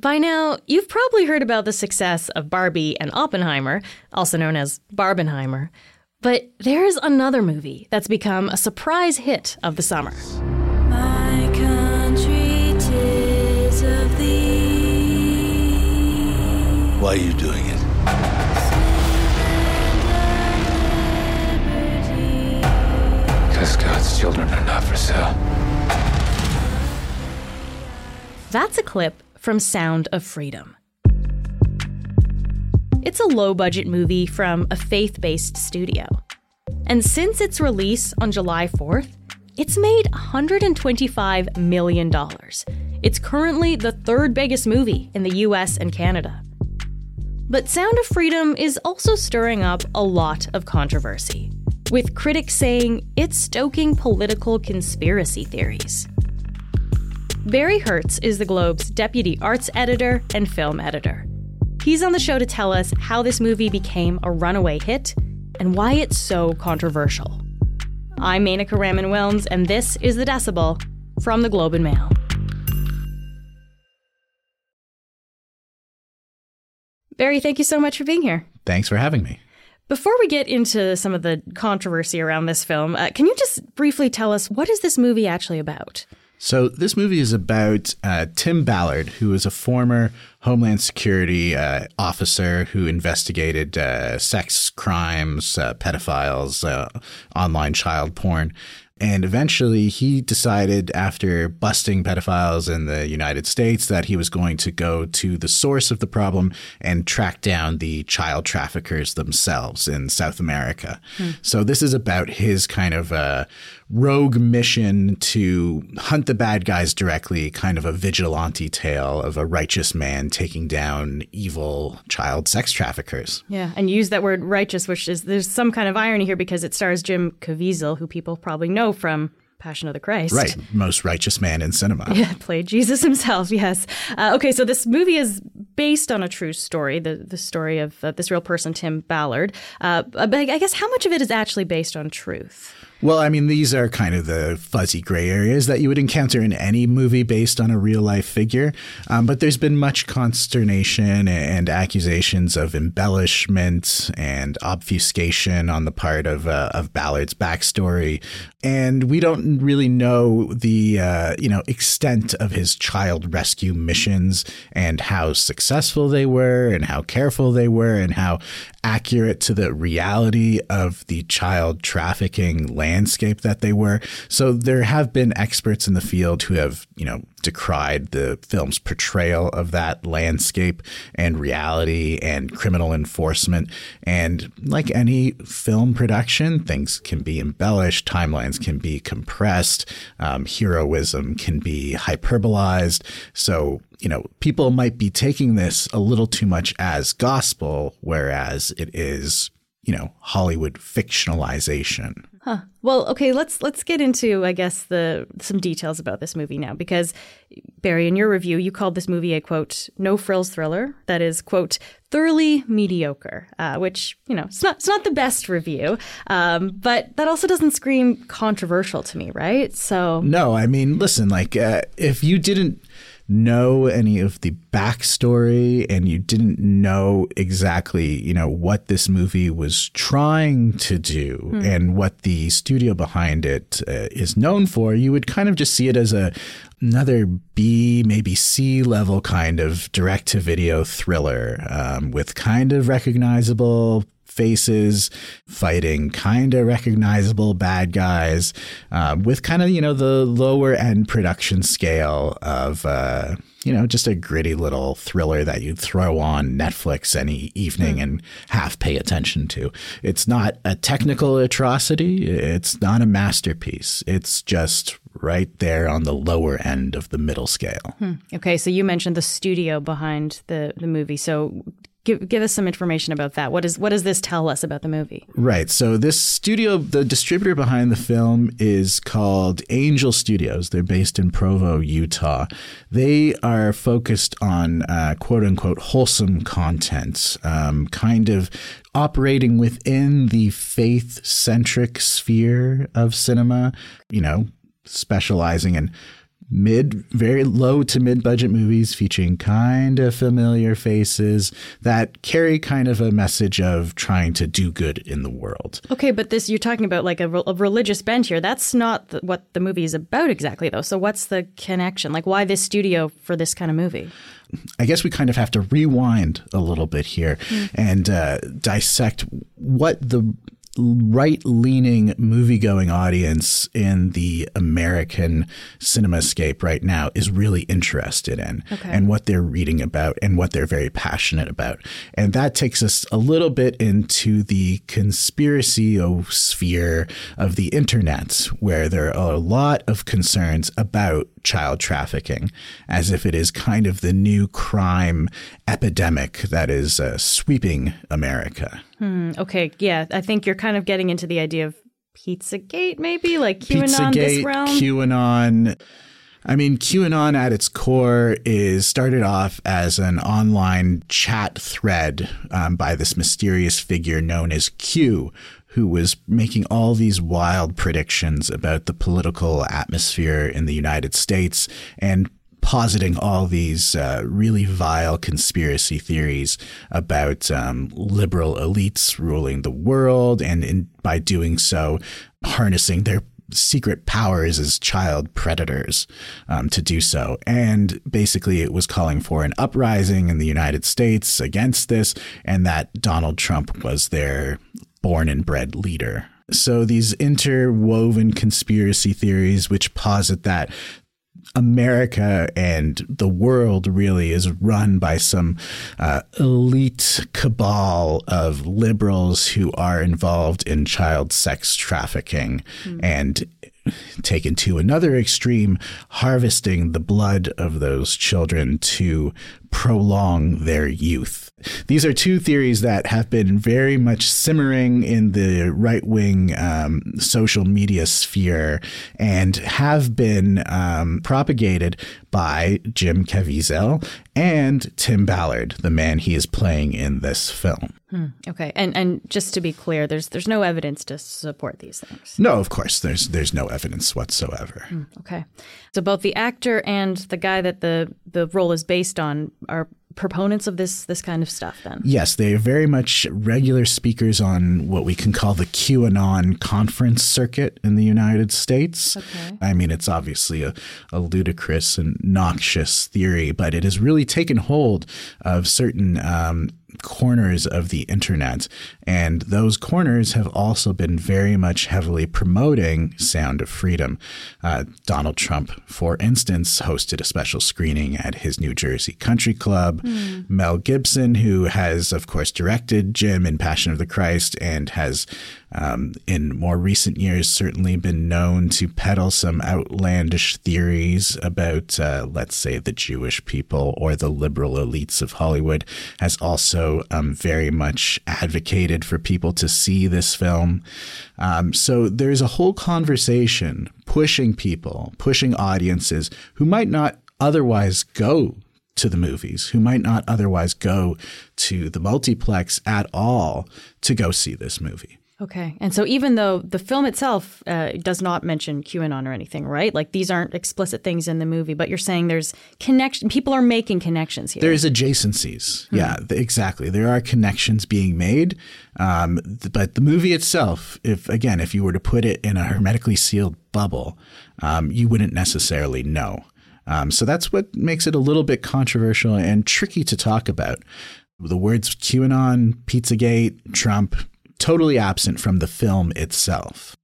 By now, you've probably heard about the success of Barbie and Oppenheimer, also known as Barbenheimer. But there's another movie that's become a surprise hit of the summer. My country, tis of thee. Why are you doing it? Because God's children are not for sale. That's a clip from Sound of Freedom. It's a low budget movie from a faith based studio. And since its release on July 4th, it's made $125 million. It's currently the third biggest movie in the US and Canada. But Sound of Freedom is also stirring up a lot of controversy, with critics saying it's stoking political conspiracy theories. Barry Hertz is the Globe's deputy arts editor and film editor. He's on the show to tell us how this movie became a runaway hit and why it's so controversial. I'm Menaka Raman Wilms, and this is The Decibel from the Globe and Mail. Barry, thank you so much for being here. Thanks for having me. Before we get into some of the controversy around this film, uh, can you just briefly tell us what is this movie actually about? So, this movie is about uh, Tim Ballard, who is a former Homeland Security uh, officer who investigated uh, sex crimes, uh, pedophiles, uh, online child porn. And eventually, he decided, after busting pedophiles in the United States, that he was going to go to the source of the problem and track down the child traffickers themselves in South America. Hmm. So, this is about his kind of uh, rogue mission to hunt the bad guys directly, kind of a vigilante tale of a righteous man taking down evil child sex traffickers. Yeah, and use that word righteous, which is there's some kind of irony here because it stars Jim Caviezel, who people probably know from Passion of the Christ. Right, most righteous man in cinema. Yeah, played Jesus himself. Yes. Uh, okay, so this movie is based on a true story, the the story of uh, this real person, Tim Ballard. Uh, but I guess how much of it is actually based on truth? Well, I mean, these are kind of the fuzzy gray areas that you would encounter in any movie based on a real life figure. Um, but there's been much consternation and accusations of embellishment and obfuscation on the part of, uh, of Ballard's backstory. And we don't really know the uh, you know extent of his child rescue missions and how successful they were and how careful they were and how accurate to the reality of the child trafficking landscape that they were. So there have been experts in the field who have, you know, decried the film's portrayal of that landscape and reality and criminal enforcement. And like any film production, things can be embellished, timelines can be compressed, um, heroism can be hyperbolized. So you know, people might be taking this a little too much as gospel, whereas it is, you know, Hollywood fictionalization. Huh. Well, okay, let's let's get into I guess the some details about this movie now because Barry in your review you called this movie a quote no frills thriller that is quote thoroughly mediocre, uh, which you know it's not it's not the best review, um, but that also doesn't scream controversial to me, right? So no, I mean, listen, like uh, if you didn't know any of the backstory and you didn't know exactly, you know, what this movie was trying to do mm. and what the studio behind it uh, is known for, you would kind of just see it as a another B, maybe C level kind of direct to video thriller um, with kind of recognizable faces fighting kind of recognizable bad guys uh, with kind of you know the lower end production scale of uh, you know just a gritty little thriller that you'd throw on Netflix any evening mm. and half pay attention to. It's not a technical atrocity. It's not a masterpiece. It's just right there on the lower end of the middle scale. Hmm. Okay, so you mentioned the studio behind the the movie. So Give, give us some information about that. What is what does this tell us about the movie? Right. So this studio, the distributor behind the film is called Angel Studios. They're based in Provo, Utah. They are focused on uh, quote unquote wholesome content, um, kind of operating within the faith centric sphere of cinema. You know, specializing in mid, very low to mid budget movies featuring kind of familiar faces that carry kind of a message of trying to do good in the world. Okay, but this you're talking about like a, re- a religious bent here. That's not the, what the movie is about exactly, though. So what's the connection? Like, why this studio for this kind of movie? I guess we kind of have to rewind a little bit here and uh, dissect what the right leaning movie going audience in the American cinemascape right now is really interested in Okay. and what they're reading about and what they're very passionate about. And that takes us a little bit into the conspiracy sphere of the internet, where there are a lot of concerns about child trafficking, as if it is kind of the new crime epidemic that is uh, sweeping America. Okay, yeah, I think you're kind of getting into the idea of Pizzagate, maybe like QAnon this Pizzagate, realm. QAnon. I mean, QAnon at its core is started off as an online chat thread um, by this mysterious figure known as Q, who was making all these wild predictions about the political atmosphere in the United States and positing all these uh, really vile conspiracy theories about um, liberal elites ruling the world, and in, by doing so, harnessing their secret powers as child predators um, to do so. And basically, it was calling for an uprising in the United States against this, and that Donald Trump was their born and bred leader. So these interwoven conspiracy theories, which posit that America and the world really is run by some uh, elite cabal of liberals who are involved in child sex trafficking and taken to another extreme, harvesting the blood of those children to prolong their youth. These are two theories that have been very much simmering in the right wing um, social media sphere and have been um, propagated by Jim Caviezel and Tim Ballard, the man he is playing in this film. Okay, and and just to be clear, there's there's no evidence to support these things. No, of course, there's there's no evidence whatsoever. Okay, so both the actor and the guy that the the role is based on are proponents of this this kind of stuff. Then Yes, they are very much regular speakers on what we can call the QAnon conference circuit in the United States. Okay. I mean, it's obviously a, a ludicrous and noxious theory, but it has really taken hold of certain um, corners of the internet. And those corners have also been very much heavily promoting Sound of Freedom. Uh, Donald Trump, for instance, hosted a special screening at his New Jersey Country Club. Mel Gibson, who has, of course, directed Jim in Passion of the Christ and has um, in more recent years certainly been known to peddle some outlandish theories about, uh, let's say, the Jewish people or the liberal elites of Hollywood, has also um, very much advocated for people to see this film. Um, so there's a whole conversation pushing people, pushing audiences who might not otherwise go to the movies, who might not otherwise go to the multiplex at all to go see this movie. Okay. And so even though the film itself uh, does not mention QAnon or anything, right? Like these aren't explicit things in the movie, but you're saying there's connection. People are making connections here. There's adjacencies. Yeah, th- exactly. There are connections being made. Um, but the movie itself, if again, if you were to put it in a hermetically sealed bubble, um, you wouldn't necessarily know. Um, so that's what makes it a little bit controversial and tricky to talk about. The words QAnon, Pizzagate, Trump, totally absent from the film itself.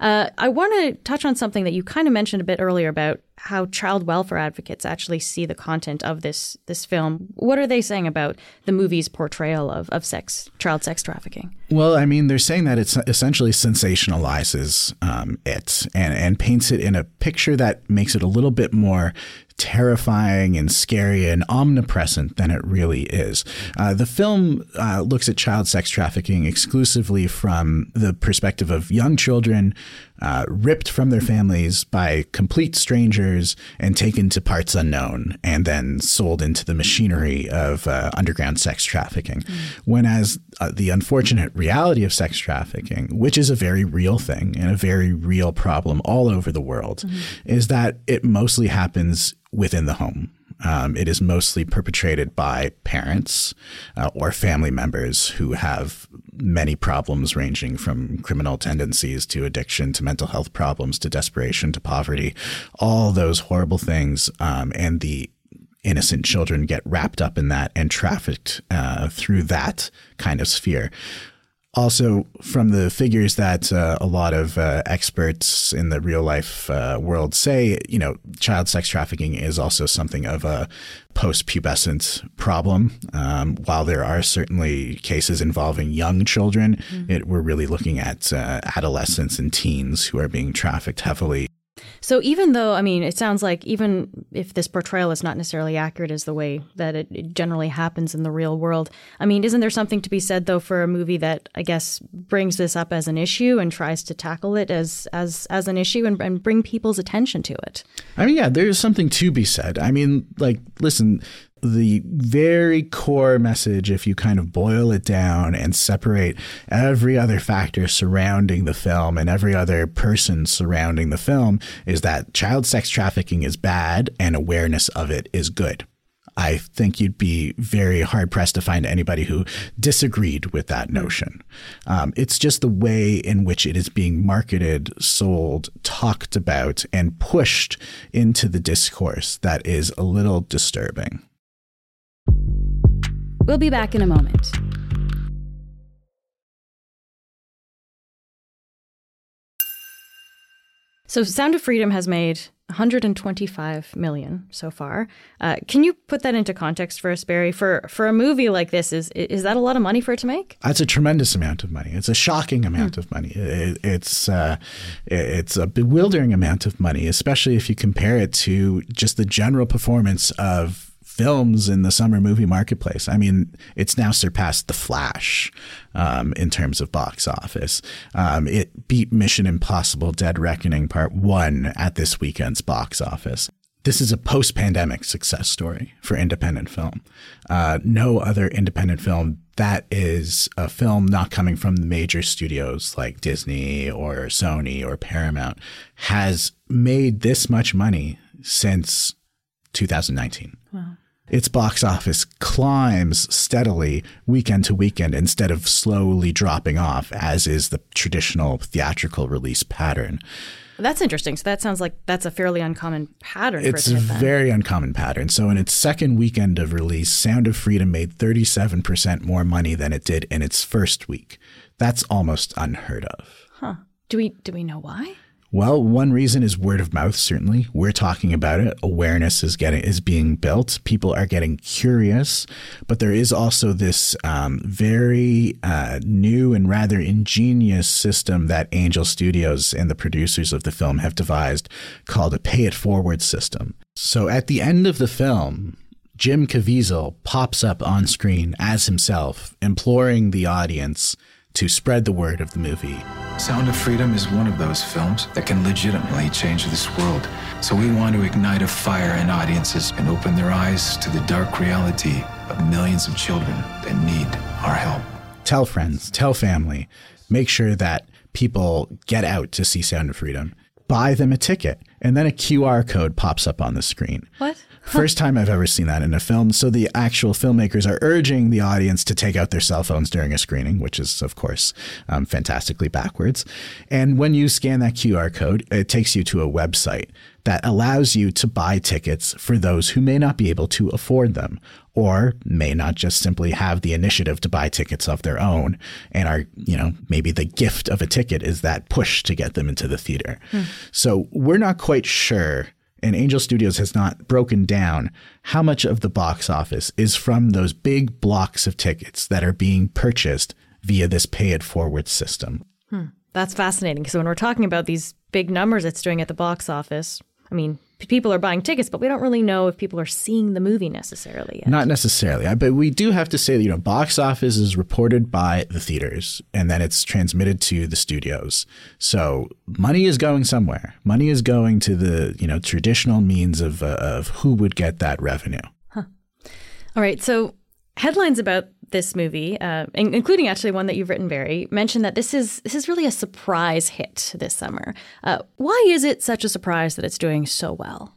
Uh, I want to touch on something that you kind of mentioned a bit earlier about how child welfare advocates actually see the content of this this film. What are they saying about the movie's portrayal of, of sex, child sex trafficking? Well, I mean, they're saying that it essentially sensationalizes um, it and, and paints it in a picture that makes it a little bit more terrifying and scary and omnipresent than it really is. Uh, the film uh, looks at child sex trafficking exclusively from the perspective of young children uh, ripped from their families by complete strangers and taken to parts unknown and then sold into the machinery of uh, underground sex trafficking. Mm. Whereas uh, the unfortunate reality of sex trafficking, which is a very real thing and a very real problem all over the world, mm-hmm. is that it mostly happens within the home. Um, it is mostly perpetrated by parents uh, or family members who have many problems, ranging from criminal tendencies to addiction to mental health problems to desperation to poverty. All those horrible things, um, and the innocent children get wrapped up in that and trafficked uh, through that kind of sphere also from the figures that uh, a lot of uh, experts in the real life uh, world say, you know, child sex trafficking is also something of a post pubescent problem. Um, while there are certainly cases involving young children, mm-hmm. it, we're really looking at uh, adolescents and teens who are being trafficked heavily so even though, I mean, it sounds like even if this portrayal is not necessarily accurate as the way that it, generally happens in the real world, I mean, isn't there something to be said though for a movie that I guess brings this up as an issue and tries to tackle it as as as an issue and, and bring people's attention to it? I mean, yeah, there's something to be said. I mean, like, listen, the very core message, if you kind of boil it down and separate every other factor surrounding the film and every other person surrounding the film, is that child sex trafficking is bad and awareness of it is good. I think you'd be very hard pressed to find anybody who disagreed with that notion. Um, it's just the way in which it is being marketed, sold, talked about, and pushed into the discourse that is a little disturbing. We'll be back in a moment. So, Sound of Freedom has made 125 million so far. Uh, can you put that into context for us, Barry? For for a movie like this, is is that a lot of money for it to make? That's a tremendous amount of money. It's a shocking amount hmm. of money. It, it's uh, it's a bewildering amount of money, especially if you compare it to just the general performance of films in the summer movie marketplace. I mean, it's now surpassed The Flash um, in terms of box office. Um, it beat Mission Impossible Dead Reckoning Part 1 at this weekend's box office. This is a post pandemic success story for independent film. Uh, no other independent film that is a film not coming from the major studios like Disney or Sony or Paramount has made this much money since 2019. Wow its box office climbs steadily weekend to weekend instead of slowly dropping off, as is the traditional theatrical release pattern. That's interesting. So that sounds like that's a fairly uncommon pattern. It's a very uncommon pattern. So in its second weekend of release, Sound of Freedom made 37% more money than it did in its first week. That's almost unheard of. Huh. Do we do we know why? Well, one reason is word of mouth. Certainly, we're talking about it. Awareness is getting is being built. People are getting curious, but there is also this um, very uh, new and rather ingenious system that Angel Studios and the producers of the film have devised, called a pay it forward system. So, at the end of the film, Jim Caviezel pops up on screen as himself, imploring the audience to spread the word of the movie. Sound of Freedom is one of those films that can legitimately change this world. So we want to ignite a fire in audiences and open their eyes to the dark reality of millions of children that need our help. Tell friends, tell family, make sure that people get out to see Sound of Freedom. Buy them a ticket, and then a QR code pops up on the screen. What? First time I've ever seen that in a film. So the actual filmmakers are urging the audience to take out their cell phones during a screening, which is, of course, um, fantastically backwards. And when you scan that QR code, it takes you to a website that allows you to buy tickets for those who may not be able to afford them or may not just simply have the initiative to buy tickets of their own and are, you know, maybe the gift of a ticket is that push to get them into the theater. Hmm. So we're not quite sure and Angel Studios has not broken down how much of the box office is from those big blocks of tickets that are being purchased via this pay it forward system. Hmm. That's fascinating because when we're talking about these big numbers it's doing at the box office, I mean, people are buying tickets, but we don't really know if people are seeing the movie necessarily yet. Not necessarily, but we do have to say that you know, box office is reported by the theaters, and then it's transmitted to the studios. So money is going somewhere. Money is going to the you know traditional means of uh, of who would get that revenue. All right, so headlines about this movie, uh, in- including actually one that you've written, Barry, mentioned that this is this is really a surprise hit this summer. Uh, why is it such a surprise that it's doing so well?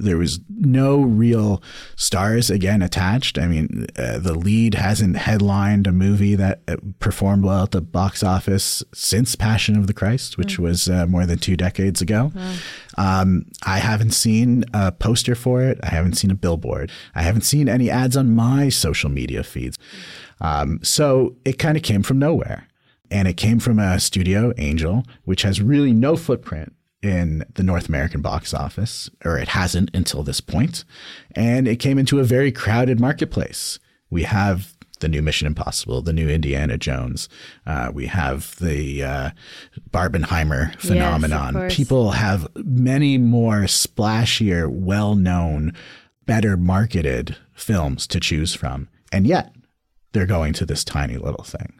There was no real stars again attached. I mean, uh, the lead hasn't headlined a movie that uh, performed well at the box office since Passion of the Christ, which was uh, more than two decades ago. Um, I haven't seen a poster for it. I haven't seen a billboard. I haven't seen any ads on my social media feeds. Um, so it kind of came from nowhere. And it came from a studio, Angel, which has really no footprint in the North American box office, or it hasn't until this point. And it came into a very crowded marketplace. We have the new Mission Impossible, the new Indiana Jones. Uh, we have the uh, Barbenheimer phenomenon. course. People have many more splashier, well known, better marketed films to choose from. And yet, they're going to this tiny little thing.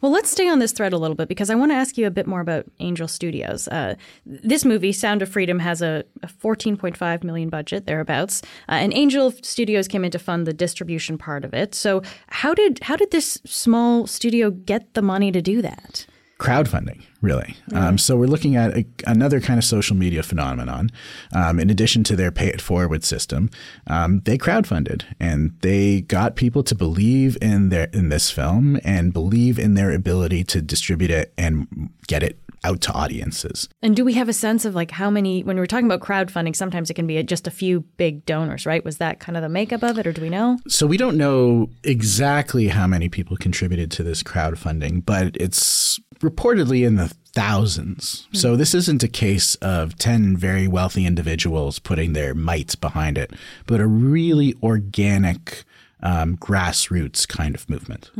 Well, let's stay on this thread a little bit because I want to ask you a bit more about Angel Studios. Uh, this movie, Sound of Freedom, has a, a 14.5 million budget thereabouts, uh, and Angel Studios came in to fund the distribution part of it. So, how did how did this small studio get the money to do that? Crowdfunding, really. Um, so we're looking at a, another kind of social media phenomenon. Um, in addition to their pay it forward system, um, they crowdfunded and they got people to believe in their in this film and believe in their ability to distribute it and get it out to audiences. And do we have a sense of like how many? When we're talking about crowdfunding, sometimes it can be just a few big donors, right? Was that kind of the makeup of it, or do we know? So we don't know exactly how many people contributed to this crowdfunding, but it's reportedly in the thousands. So this isn't a case of 10 very wealthy individuals putting their mites behind it, but a really organic um, grassroots kind of movement.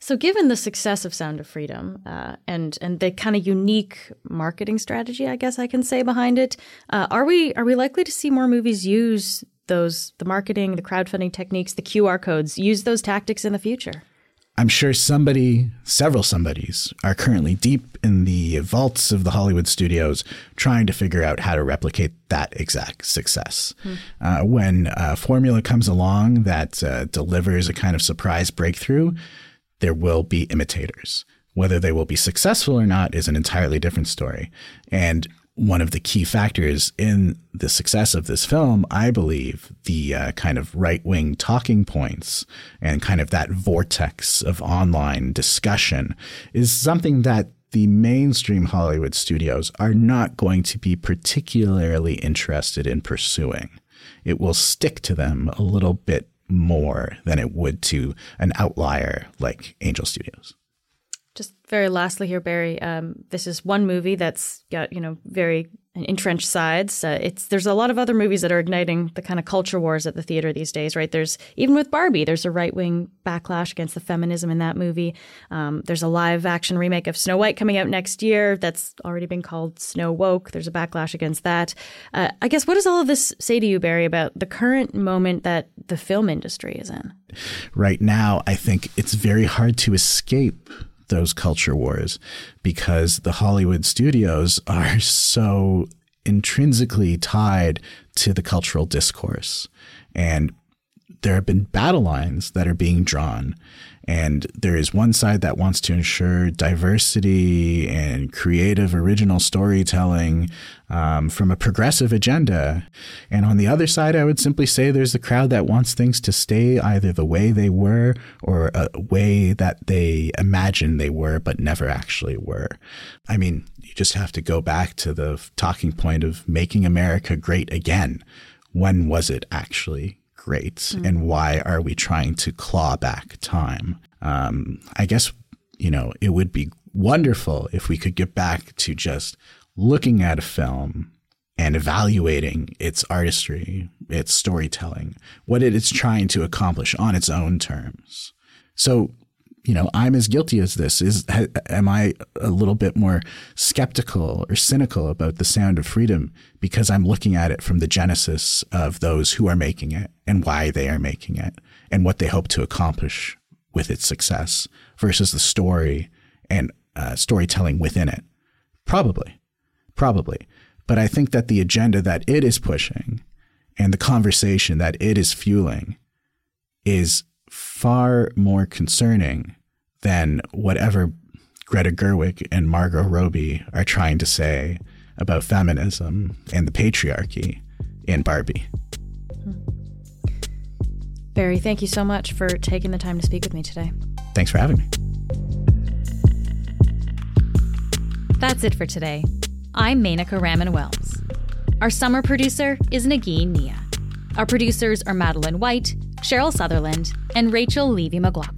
So, given the success of Sound of Freedom uh, and and the kind of unique marketing strategy, I guess I can say behind it, uh, are we are we likely to see more movies use those the marketing, the crowdfunding techniques, the QR codes, use those tactics in the future? I'm sure somebody, several somebodies, are currently deep in the vaults of the Hollywood studios trying to figure out how to replicate that exact success. Uh, when a formula comes along that uh, delivers a kind of surprise breakthrough, there will be imitators. Whether they will be successful or not is an entirely different story. And one of the key factors in the success of this film, I believe, the uh, kind of right wing talking points and kind of that vortex of online discussion is something that the mainstream Hollywood studios are not going to be particularly interested in pursuing. It will stick to them a little bit more than it would to an outlier like Angel Studios. Just very lastly here, Barry. Um, this is one movie that's got you know very entrenched sides. Uh, it's there's a lot of other movies that are igniting the kind of culture wars at the theater these days, right? There's even with Barbie, there's a right wing backlash against the feminism in that movie. Um, there's a live action remake of Snow White coming out next year that's already been called Snow Woke. There's a backlash against that. Uh, I guess what does all of this say to you, Barry, about the current moment that the film industry is in? right now, I think it's very hard to escape those culture wars because the Hollywood studios are so intrinsically tied to the cultural discourse. And there have been battle lines that are being drawn. And there is one side that wants to ensure diversity and creative, original storytelling um, from a progressive agenda. And on the other side, I would simply say there's the crowd that wants things to stay either the way they were or a way that they imagine they were, but never actually were. I mean, you just have to go back to the talking point of making America great again. When was it actually great and why are we trying to claw back time? Um, I guess, you know, it would be wonderful if we could get back to just looking at a film and evaluating its artistry, its storytelling, what it is trying to accomplish on its own terms. So, you know, I'm as guilty as this. Is ha, am I a little bit more skeptical or cynical about the sound of freedom because I'm looking at it from the genesis of those who are making it and why they are making it and what they hope to accomplish with its success versus the story and uh, storytelling within it? Probably, probably. But I think that the agenda that it is pushing and the conversation that it is fueling is far more concerning than whatever Greta Gerwig and Margot Robbie are trying to say about feminism and the patriarchy in Barbie. Hmm. Barry, thank you so much for taking the time to speak with me today. Thanks for having me. That's it for today. I'm Menaka Raman Wilms. Our summer producer is Nagin Nia. Our producers are Madeline White, Cheryl Sutherland, and Rachel Levy McLaughlin.